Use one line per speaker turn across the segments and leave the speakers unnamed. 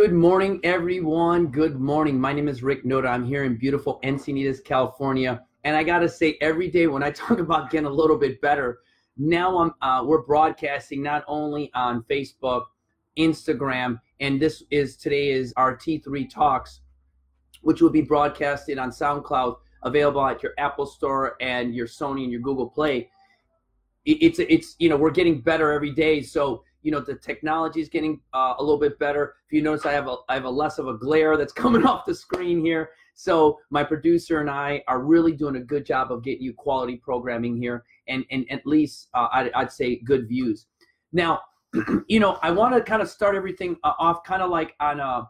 Good morning, everyone. Good morning. My name is Rick Noda. I'm here in beautiful Encinitas, California. And I got to say, every day when I talk about getting a little bit better, now I'm uh, we're broadcasting not only on Facebook, Instagram, and this is today is our T3 Talks, which will be broadcasted on SoundCloud, available at your Apple Store and your Sony and your Google Play. It's it's you know we're getting better every day, so you know the technology is getting uh, a little bit better. If you notice, I have a I have a less of a glare that's coming off the screen here. So my producer and I are really doing a good job of getting you quality programming here, and and at least uh, I'd, I'd say good views. Now, you know, I want to kind of start everything uh, off kind of like on a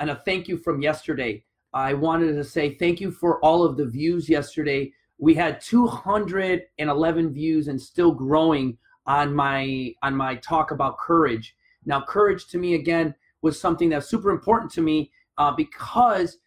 on a thank you from yesterday. I wanted to say thank you for all of the views yesterday. We had 211 views and still growing on my on my talk about courage. Now, courage to me again was something that's super important to me uh, because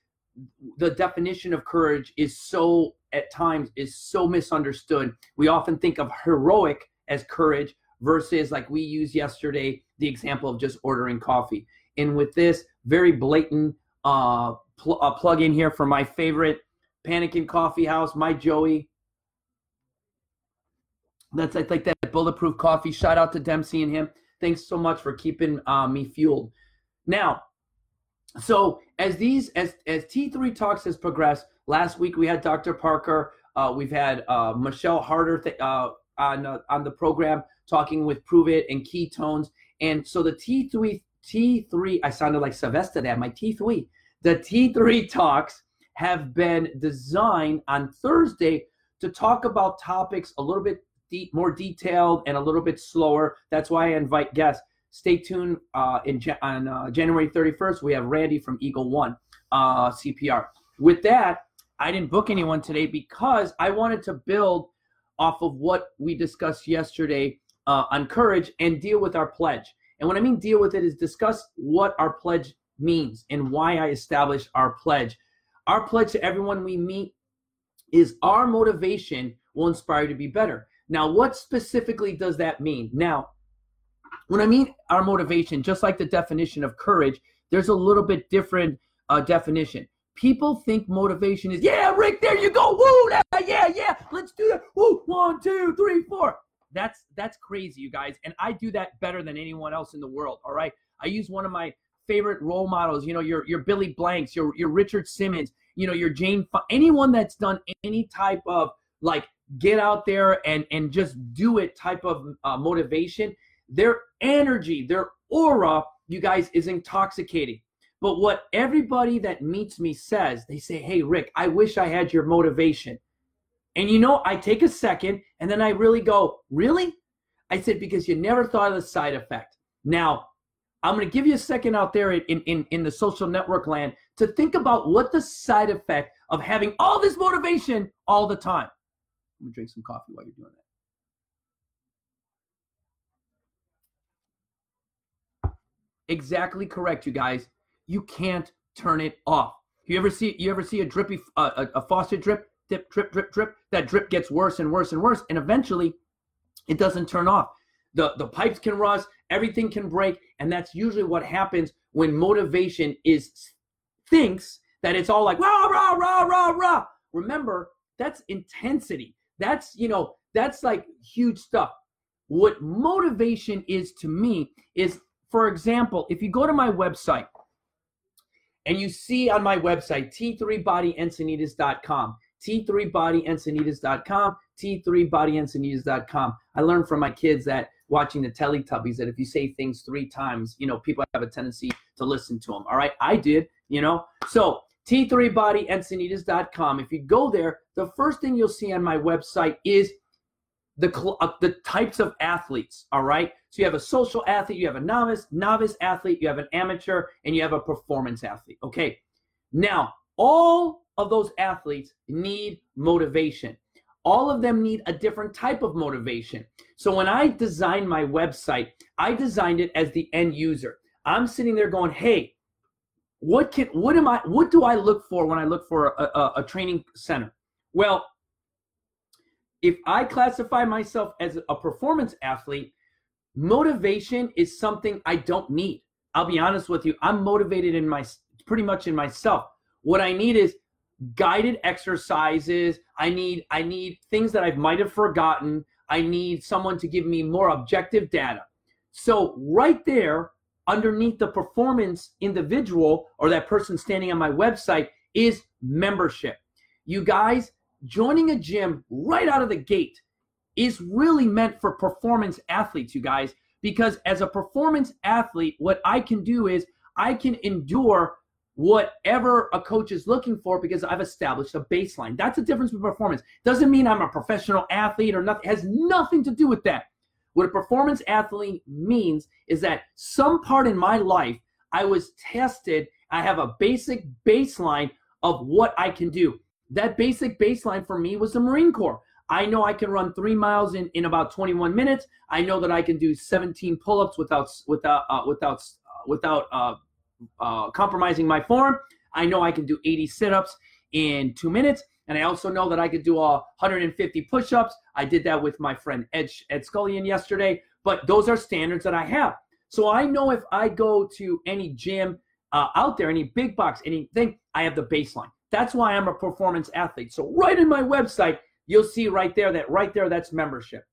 the definition of courage is so at times is so misunderstood. We often think of heroic as courage versus like we used yesterday the example of just ordering coffee. And with this very blatant uh, pl- uh, plug in here for my favorite Pannikin Coffee House, my Joey. That's like, think that bulletproof coffee. Shout out to Dempsey and him. Thanks so much for keeping uh, me fueled. Now, so as these as as T3 talks has progressed, last week we had Dr. Parker. Uh, we've had uh, Michelle Harder th- uh, on uh, on the program talking with Pruvit and ketones. And so the T3 T3 I sounded like Sylvester there. My T3 the T3 talks have been designed on Thursday to talk about topics a little bit more detailed and a little bit slower. That's why I invite guests. Stay tuned. Uh, in on uh, January 31st, we have Randy from Eagle One uh, CPR. With that, I didn't book anyone today because I wanted to build off of what we discussed yesterday uh, on courage and deal with our pledge. And what I mean deal with it is discuss what our pledge means and why I established our pledge. Our pledge to everyone we meet is our motivation will inspire you to be better. Now, what specifically does that mean? Now, when I mean our motivation, just like the definition of courage, there's a little bit different uh, definition. People think motivation is, yeah, Rick, there you go. Woo, yeah, yeah, let's do that. Woo, one, two, three, four. That's that's crazy, you guys. And I do that better than anyone else in the world. All right. I use one of my favorite role models. You know, your your Billy Blanks, your your Richard Simmons. You know, your Jane. Anyone that's done any type of like get out there and and just do it type of uh, motivation their energy their aura you guys is intoxicating. But what everybody that meets me says they say hey rick i wish i had your motivation. And you know i take a second and then i really go really? I said because you never thought of the side effect. Now i'm going to give you a second out there in, in, in the social network land to think about what the side effect of having all this motivation all the time I'm gonna drink some coffee while you're doing that. Exactly correct, you guys. You can't turn it off. You ever see you ever see a drippy uh, a, a faucet drip, dip, drip, drip, drip? That drip gets worse and worse and worse, and eventually, it doesn't turn off. The the pipes can rust, everything can break, and that's usually what happens when motivation is thinks that it's all like rah rah rah rah rah. Remember, that's intensity. That's, you know, that's like huge stuff. What motivation is to me is, for example, if you go to my website and you see on my website, t3bodyencinitas.com, t3bodyencinitas.com, t3bodyencinitas.com. I learned from my kids that watching the Teletubbies that if you say things three times, you know, people have a tendency to listen to them. All right, I did, you know. So T3bodyencinitas.com. If you go there, the first thing you'll see on my website is the uh, the types of athletes. All right. So you have a social athlete, you have a novice, novice athlete, you have an amateur, and you have a performance athlete. Okay. Now, all of those athletes need motivation. All of them need a different type of motivation. So when I designed my website, I designed it as the end user. I'm sitting there going, hey, what can what am I what do I look for when I look for a, a, a training center? Well, if I classify myself as a performance athlete, motivation is something I don't need. I'll be honest with you, I'm motivated in my pretty much in myself. What I need is guided exercises. I need I need things that I might have forgotten. I need someone to give me more objective data. So right there underneath the performance individual or that person standing on my website is membership. You guys, joining a gym right out of the gate is really meant for performance athletes, you guys, because as a performance athlete, what I can do is I can endure whatever a coach is looking for because I've established a baseline. That's the difference with performance. Doesn't mean I'm a professional athlete or nothing. Has nothing to do with that. What a performance athlete means is that some part in my life I was tested. I have a basic baseline of what I can do. That basic baseline for me was the Marine Corps. I know I can run three miles in, in about 21 minutes. I know that I can do 17 pull-ups without without uh, without uh, without uh, uh, compromising my form. I know I can do 80 sit-ups in two minutes, and I also know that I could do 150 push-ups. I did that with my friend Ed Ed Scullion yesterday. But those are standards that I have. So I know if I go to any gym uh, out there, any big box, anything, I have the baseline. That's why I'm a performance athlete. So right in my website, you'll see right there that right there that's membership.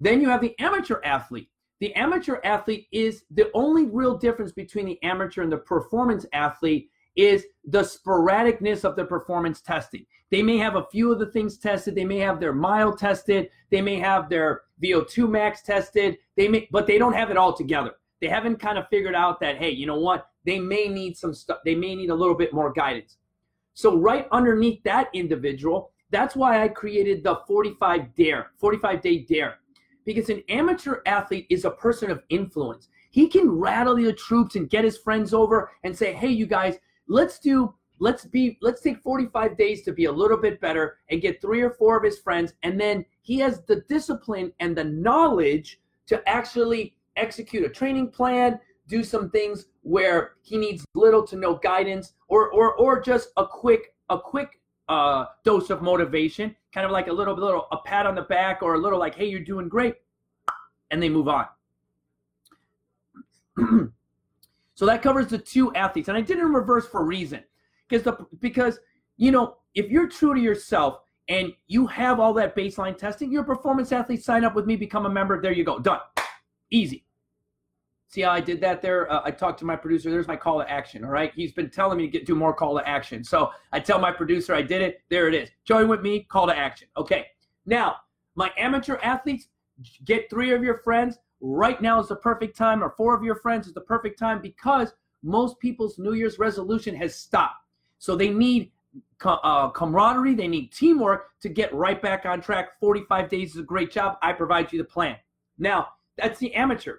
Then you have the amateur athlete. The amateur athlete is the only real difference between the amateur and the performance athlete is the sporadicness of the performance testing. They may have a few of the things tested, they may have their mile tested, they may have their VO2 max tested, they may but they don't have it all together. They haven't kind of figured out that hey, you know what? They may need some stuff, they may need a little bit more guidance. So right underneath that individual that's why I created the 45 dare, 45 day dare. Because an amateur athlete is a person of influence. He can rattle the troops and get his friends over and say, "Hey you guys, let's do let's be let's take 45 days to be a little bit better and get three or four of his friends and then he has the discipline and the knowledge to actually execute a training plan do some things where he needs little to no guidance or or or just a quick a quick uh, dose of motivation, kind of like a little, little, a pat on the back or a little like, hey, you're doing great, and they move on. so that covers the two athletes, and I did it in reverse for a reason, because the because you know if you're true to yourself and you have all that baseline testing, you're a performance athlete. Sign up with me, become a member. There you go, done, easy. See how I did that there? Uh, I talked to my producer. There's my call to action. All right. He's been telling me to get do more call to action. So I tell my producer I did it. There it is. Join with me. Call to action. Okay. Now, my amateur athletes, get three of your friends. Right now is the perfect time, or four of your friends is the perfect time because most people's New Year's resolution has stopped. So they need uh, camaraderie, they need teamwork to get right back on track. 45 days is a great job. I provide you the plan. Now, that's the amateur.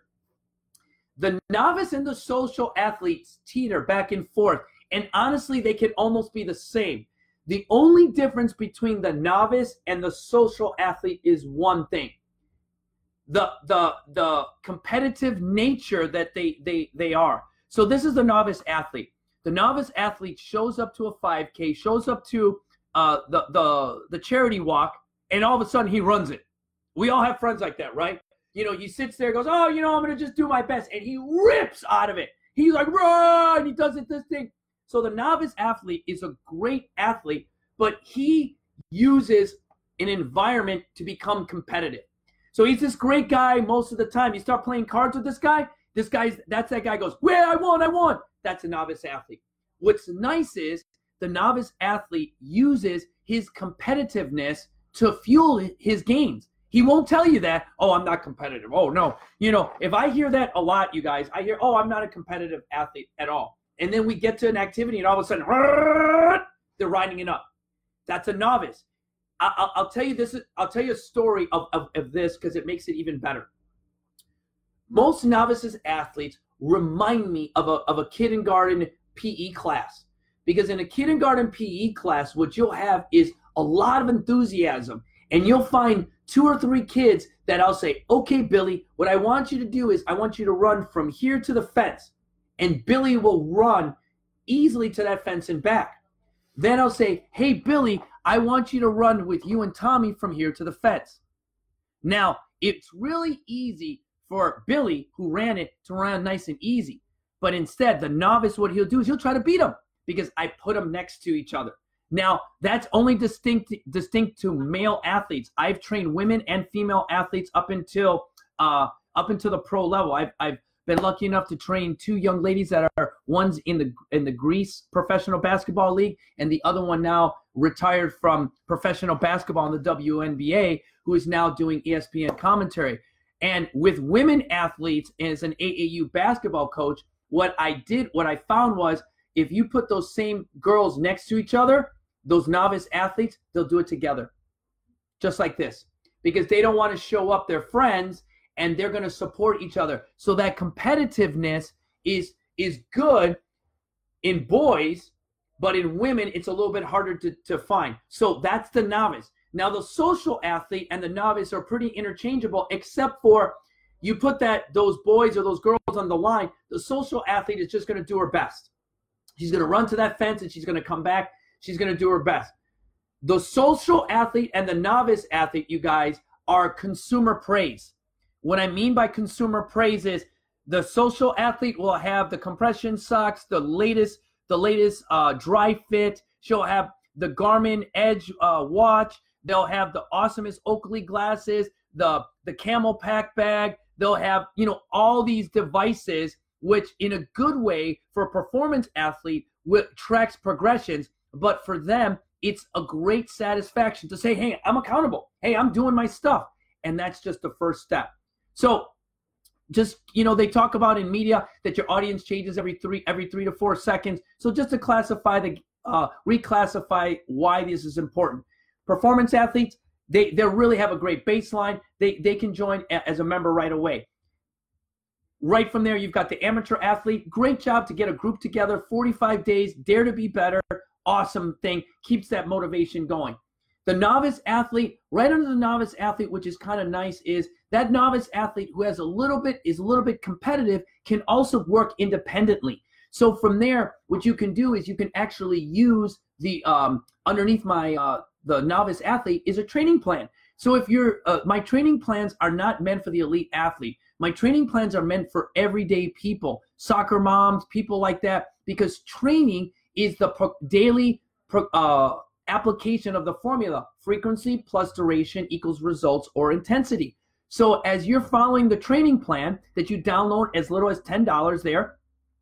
The novice and the social athletes teeter back and forth, and honestly, they can almost be the same. The only difference between the novice and the social athlete is one thing. The the the competitive nature that they they they are. So this is the novice athlete. The novice athlete shows up to a 5K, shows up to uh, the the the charity walk, and all of a sudden he runs it. We all have friends like that, right? You know, he sits there, goes, oh, you know, I'm going to just do my best. And he rips out of it. He's like, run. And he does it, this thing. So the novice athlete is a great athlete, but he uses an environment to become competitive. So he's this great guy most of the time. You start playing cards with this guy, this guy's, that's that guy goes, where I won, I won. That's a novice athlete. What's nice is the novice athlete uses his competitiveness to fuel his gains. He won't tell you that, oh, I'm not competitive. Oh, no. You know, if I hear that a lot, you guys, I hear, oh, I'm not a competitive athlete at all. And then we get to an activity and all of a sudden, they're riding it up. That's a novice. I, will tell you this. I'll tell you a story of, of, of this because it makes it even better. Most novices athletes remind me of a, of a kindergarten PE class because in a kindergarten PE class, what you'll have is a lot of enthusiasm and you'll find two or three kids that I'll say, okay, Billy, what I want you to do is I want you to run from here to the fence. And Billy will run easily to that fence and back. Then I'll say, hey, Billy, I want you to run with you and Tommy from here to the fence. Now, it's really easy for Billy, who ran it, to run nice and easy. But instead, the novice, what he'll do is he'll try to beat him because I put them next to each other. Now, that's only distinct distinct to male athletes. I've trained women and female athletes up until uh, up until the pro level. I've, I've been lucky enough to train two young ladies that are one's in the in the Greece professional basketball league and the other one now retired from professional basketball in the WNBA who is now doing ESPN commentary. And with women athletes as an AAU basketball coach, what I did what I found was if you put those same girls next to each other, those novice athletes, they'll do it together. Just like this. Because they don't want to show up their friends and they're going to support each other. So that competitiveness is is good in boys, but in women it's a little bit harder to, to find. So that's the novice. Now the social athlete and the novice are pretty interchangeable, except for you put that those boys or those girls on the line. The social athlete is just going to do her best. She's going to run to that fence and she's going to come back. She's going to do her best. The social athlete and the novice athlete, you guys, are consumer praise. What I mean by consumer praise is the social athlete will have the compression socks, the latest, the latest uh, dry fit. She'll have the Garmin Edge uh, watch. They'll have the awesomest Oakley glasses, the the CamelBak bag. They'll have you know all these devices, which in a good way for a performance athlete which tracks progressions. But for them, it's a great satisfaction to say, "Hey, I'm accountable. Hey, I'm doing my stuff," and that's just the first step. So just you know they talk about in media that your audience changes every three every three to four seconds. So just to classify the uh, reclassify why this is important. Performance athletes they they really have a great baseline. They they can join as a member right away. Right from there you've got the amateur athlete. Great job to get a group together 45 days dare to be better awesome thing keeps that motivation going the novice athlete, right under the novice athlete, which is kind of nice, is that novice athlete who has a little bit is a little bit competitive can also work independently. So from there, what you can do is you can actually use the um, underneath my uh, the novice athlete is a training plan. So if you're uh, my training plans are not meant for the elite athlete. My training plans are meant for everyday people, soccer moms, people like that, because training is the pro- daily pro- uh, application of the formula frequency plus duration equals results or intensity. So as you're following the training plan that you download as little as $10 there,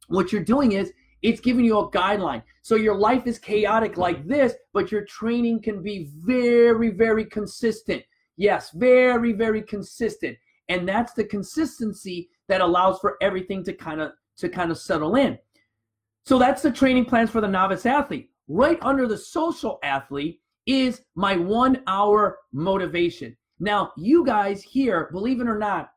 what you're doing is it's giving you a guideline. So your life is chaotic like this, but your training can be very, very consistent. Yes, very, very consistent. And that's the consistency that allows for everything to kind of to kind of settle in. So that's the training plans for the novice athlete right under the social athlete is my one hour motivation. Now, you guys here, believe it or not,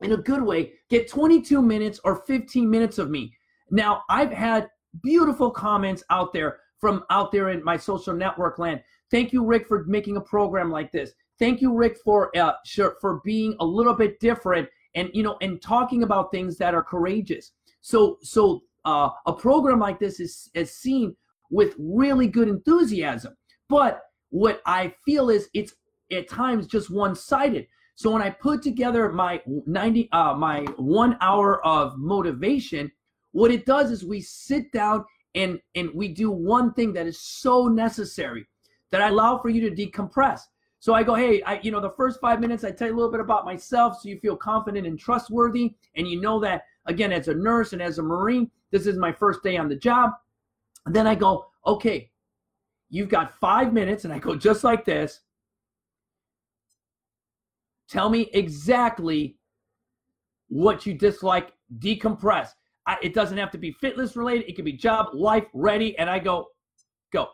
in a good way, get 22 minutes or 15 minutes of me. Now, I've had beautiful comments out there from out there in my social network land. Thank you, Rick, for making a program like this. Thank you, Rick, for uh, sure, for being a little bit different and you know and talking about things that are courageous. So so uh, a program like this is is seen with really good enthusiasm. But what I feel is it's at times just one-sided. So when I put together my 90 uh, my 1 hour of motivation, what it does is we sit down and and we do one thing that is so necessary that I allow for you to decompress. So I go, hey, I, you know, the first five minutes I tell you a little bit about myself, so you feel confident and trustworthy, and you know that again, as a nurse and as a Marine, this is my first day on the job. And then I go, okay, you've got five minutes, and I go just like this. Tell me exactly what you dislike, decompress. I, it doesn't have to be fitness related, it could be job, life, ready. And I go, go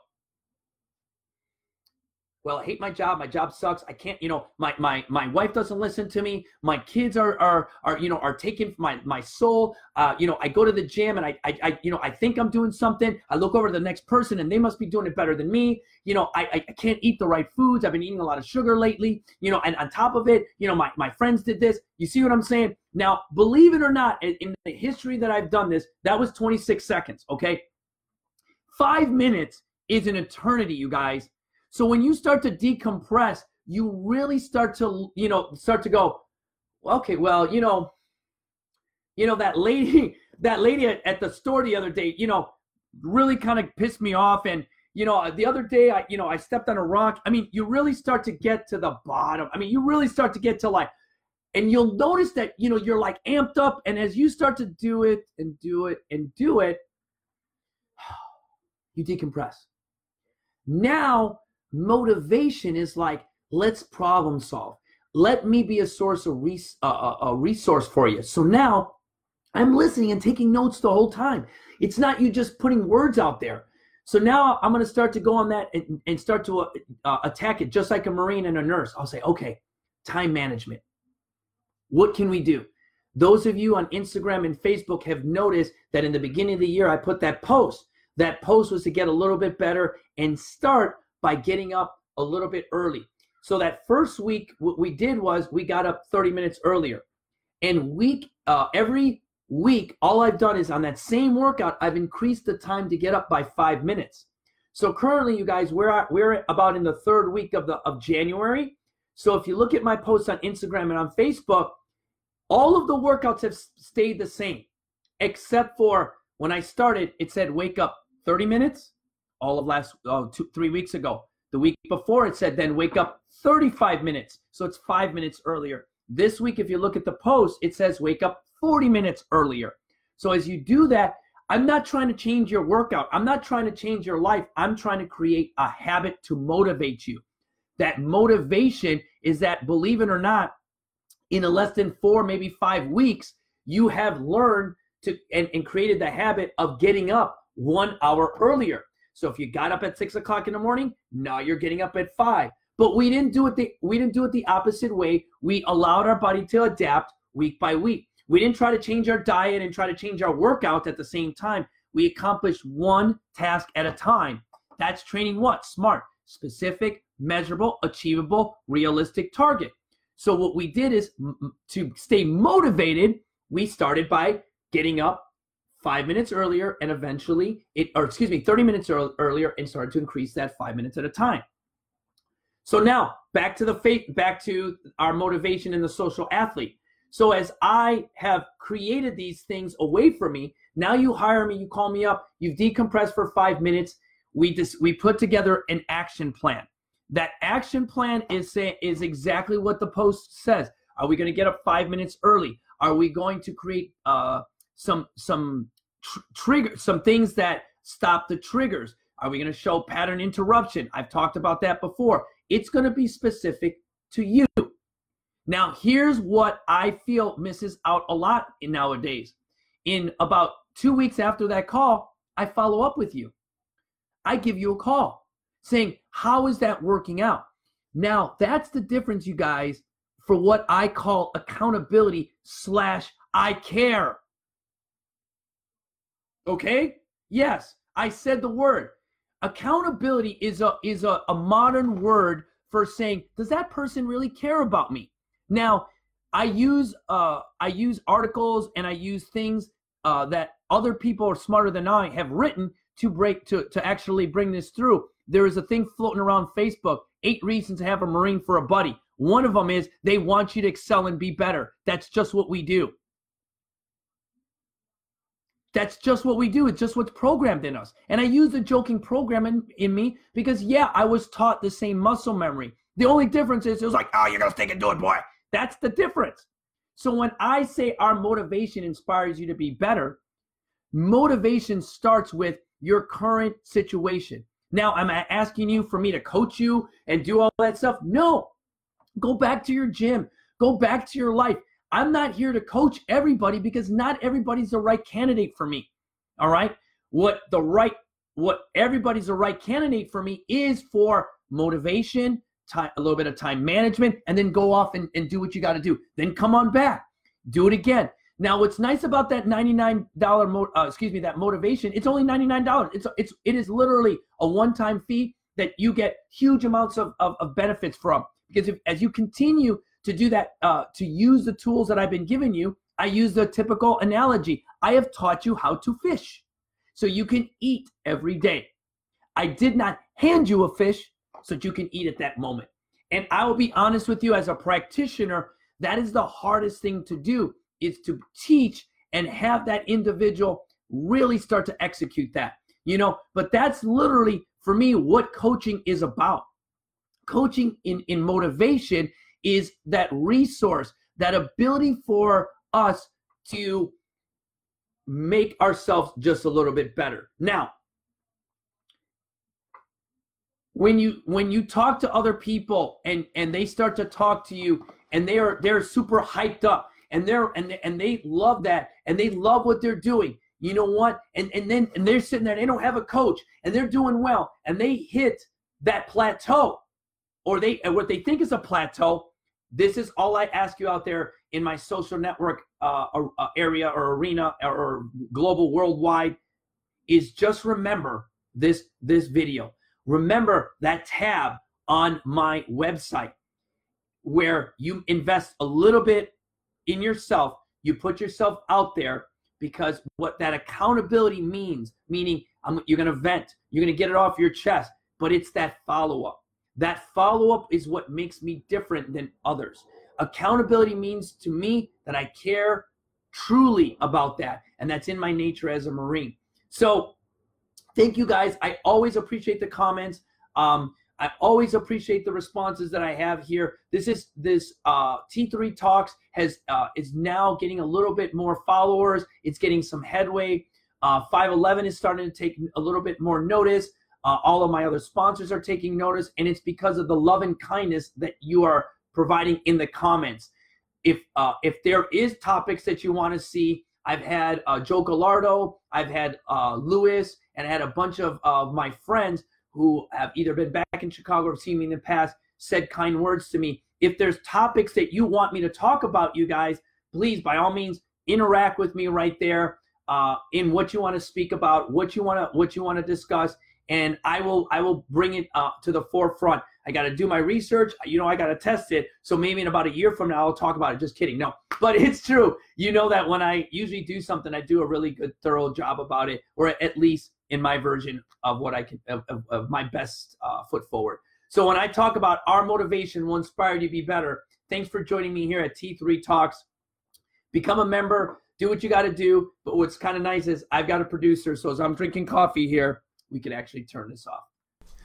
well, I hate my job. My job sucks. I can't, you know, my my my wife doesn't listen to me. My kids are are are you know are taking my my soul. Uh, you know, I go to the gym and I, I I you know I think I'm doing something. I look over to the next person and they must be doing it better than me. You know, I I can't eat the right foods. I've been eating a lot of sugar lately. You know, and on top of it, you know, my my friends did this. You see what I'm saying? Now, believe it or not, in, in the history that I've done this, that was 26 seconds. Okay, five minutes is an eternity, you guys so when you start to decompress, you really start to, you know, start to go, okay, well, you know, you know that lady, that lady at, at the store the other day, you know, really kind of pissed me off. And you know, the other day, I, you know, I stepped on a rock. I mean, you really start to get to the bottom. I mean, you really start to get to like, and you'll notice that, you know, you're like amped up. And as you start to do it and do it and do it, you decompress. Now, motivation is like, let's problem solve. Let me be a source of res- uh, a resource for you. So now I'm listening and taking notes the whole time. It's not you just putting words out there. So now I'm going to start to go on that and, and start to uh, uh, attack it just like a Marine and a nurse. I'll say, okay, time management. What can we do? Those of you on Instagram and Facebook have noticed that in the beginning of the year, I put that post. That post was to get a little bit better and start by getting up a little bit early. So that first week, what we did was we got up 30 minutes earlier. And week, uh, every week, all I've done is on that same workout, I've increased the time to get up by five minutes. So currently, you guys, we're at, we're about in the third week of the of January. So if you look at my posts on Instagram and on Facebook, all of the workouts have stayed the same, except for when I started, it said wake up 30 minutes. All of last oh, two, three weeks ago. The week before, it said then wake up 35 minutes. So it's five minutes earlier. This week, if you look at the post, it says wake up 40 minutes earlier. So as you do that, I'm not trying to change your workout. I'm not trying to change your life. I'm trying to create a habit to motivate you. That motivation is that, believe it or not, in a less than four, maybe five weeks, you have learned to and, and created the habit of getting up one hour earlier. So if you got up at six o'clock in the morning, now you're getting up at five. But we didn't do it the we didn't do it the opposite way. We allowed our body to adapt week by week. We didn't try to change our diet and try to change our workout at the same time. We accomplished one task at a time. That's training what? Smart, specific, measurable, achievable, realistic target. So what we did is to stay motivated, we started by getting up five minutes earlier and eventually it, or excuse me, 30 minutes earlier and started to increase that five minutes at a time. So now back to the faith, back to our motivation in the social athlete. So as I have created these things away from me, now you hire me, you call me up, you've decompressed for five minutes. We just we put together an action plan. That action plan is say, is exactly what the post says. Are we going to get up five minutes early? Are we going to create uh, some some tr- trigger some things that stop the triggers? Are we going to show pattern interruption? I've talked about that before. It's going to be specific to you. Now, here's what I feel misses out a lot in nowadays. In about two weeks after that call, I follow up with you. I give you a call saying, How is that working out? Now, that's the difference, you guys, for what I call accountability slash I care. Okay? Yes, I said the word. Accountability is a is a, a modern word for saying, does that person really care about me? Now, I use uh I use articles and I use things uh, that other people are smarter than I have written to break to to actually bring this through. There is a thing floating around Facebook, eight reasons to have a Marine for a buddy. One of them is they want you to excel and be better. That's just what we do. That's just what we do. It's just what's programmed in us. And I use the joking program in, in me because, yeah, I was taught the same muscle memory. The only difference is it was like, oh, you're going to stick and do it, boy. That's the difference. So when I say our motivation inspires you to be better, motivation starts with your current situation. Now, I'm asking you for me to coach you and do all that stuff. No, go back to your gym, go back to your life. I'm not here to coach everybody because not everybody's the right candidate for me. All right. What the right, what everybody's the right candidate for me is for motivation, time, a little bit of time management, and then go off and, and do what you got to do. Then come on back, do it again. Now, what's nice about that $99, mo- uh, excuse me, that motivation, it's only $99. It's, it's, it is literally a one-time fee that you get huge amounts of, of, of benefits from. Because if, as you continue to do that, uh, to use the tools that I've been giving you, I use the typical analogy. I have taught you how to fish so you can eat every day. I did not hand you a fish so that you can eat at that moment. And I will be honest with you as a practitioner That is the hardest thing to do is to teach and have that individual really start to execute that. You know, but that's literally for me what coaching is about. Coaching in in motivation is that resource, that ability for us to make ourselves just a little bit better. Now, when you when you talk to other people and and they start to talk to you and they're they're super hyped up and they're and they, and they love that and they love what they're doing you know what and and then and they're sitting there they don't have a coach and they're doing well and they hit that plateau or they what they think is a plateau this is all i ask you out there in my social network uh, uh, area or arena or global worldwide is just remember this this video. Remember that tab on my website where you invest a little bit in yourself. You put yourself out there because what that accountability means meaning I'm, you're going to vent you're going to get it off your chest but it's that follow up that follow up is what makes me different than others accountability means to me that i care truly about that and that's in my nature as a marine so thank you guys i always appreciate the comments um, I always appreciate the responses that I have here. This is this uh, T3 Talks has uh, is now getting a little bit more followers. It's getting some headway. Uh, 511 is starting to take a little bit more notice. Uh, all of my other sponsors are taking notice, and it's because of the love and kindness that you are providing in the comments. If uh, if there is topics that you want to see, I've had uh, Joe Gallardo, I've had Lewis, and I had a bunch of my friends who have either been back in Chicago or seen me in the past said kind words to me. If there's topics that you want me to talk about, you guys, please, by all means, interact with me right there uh, in what you want to speak about, what you want to what you want to discuss, and I will I will bring it uh, to the forefront. I got to do my research. You know, I got to test it. So maybe in about a year from now, I'll talk about it. Just kidding. No, but it's true. You know that when I usually do something, I do a really good, thorough job about it, or at least in my version of what I can of, of, my best uh, foot forward. So when I talk about our motivation will inspire you to be better. Thanks for joining me here at T3 Talks. Become a member. Do what you got to do. But what's kind of nice is I've got a producer, so as I'm drinking coffee here, we can actually turn this off.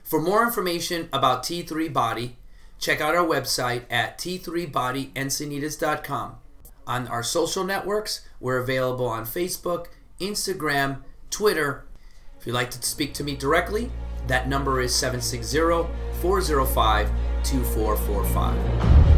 For more information about T3 Body, check out our website at t3bodyencinitas.com. On our social networks, we're available on Facebook, Instagram, Twitter, if you'd like to speak to me directly, that number is 760 405 2445.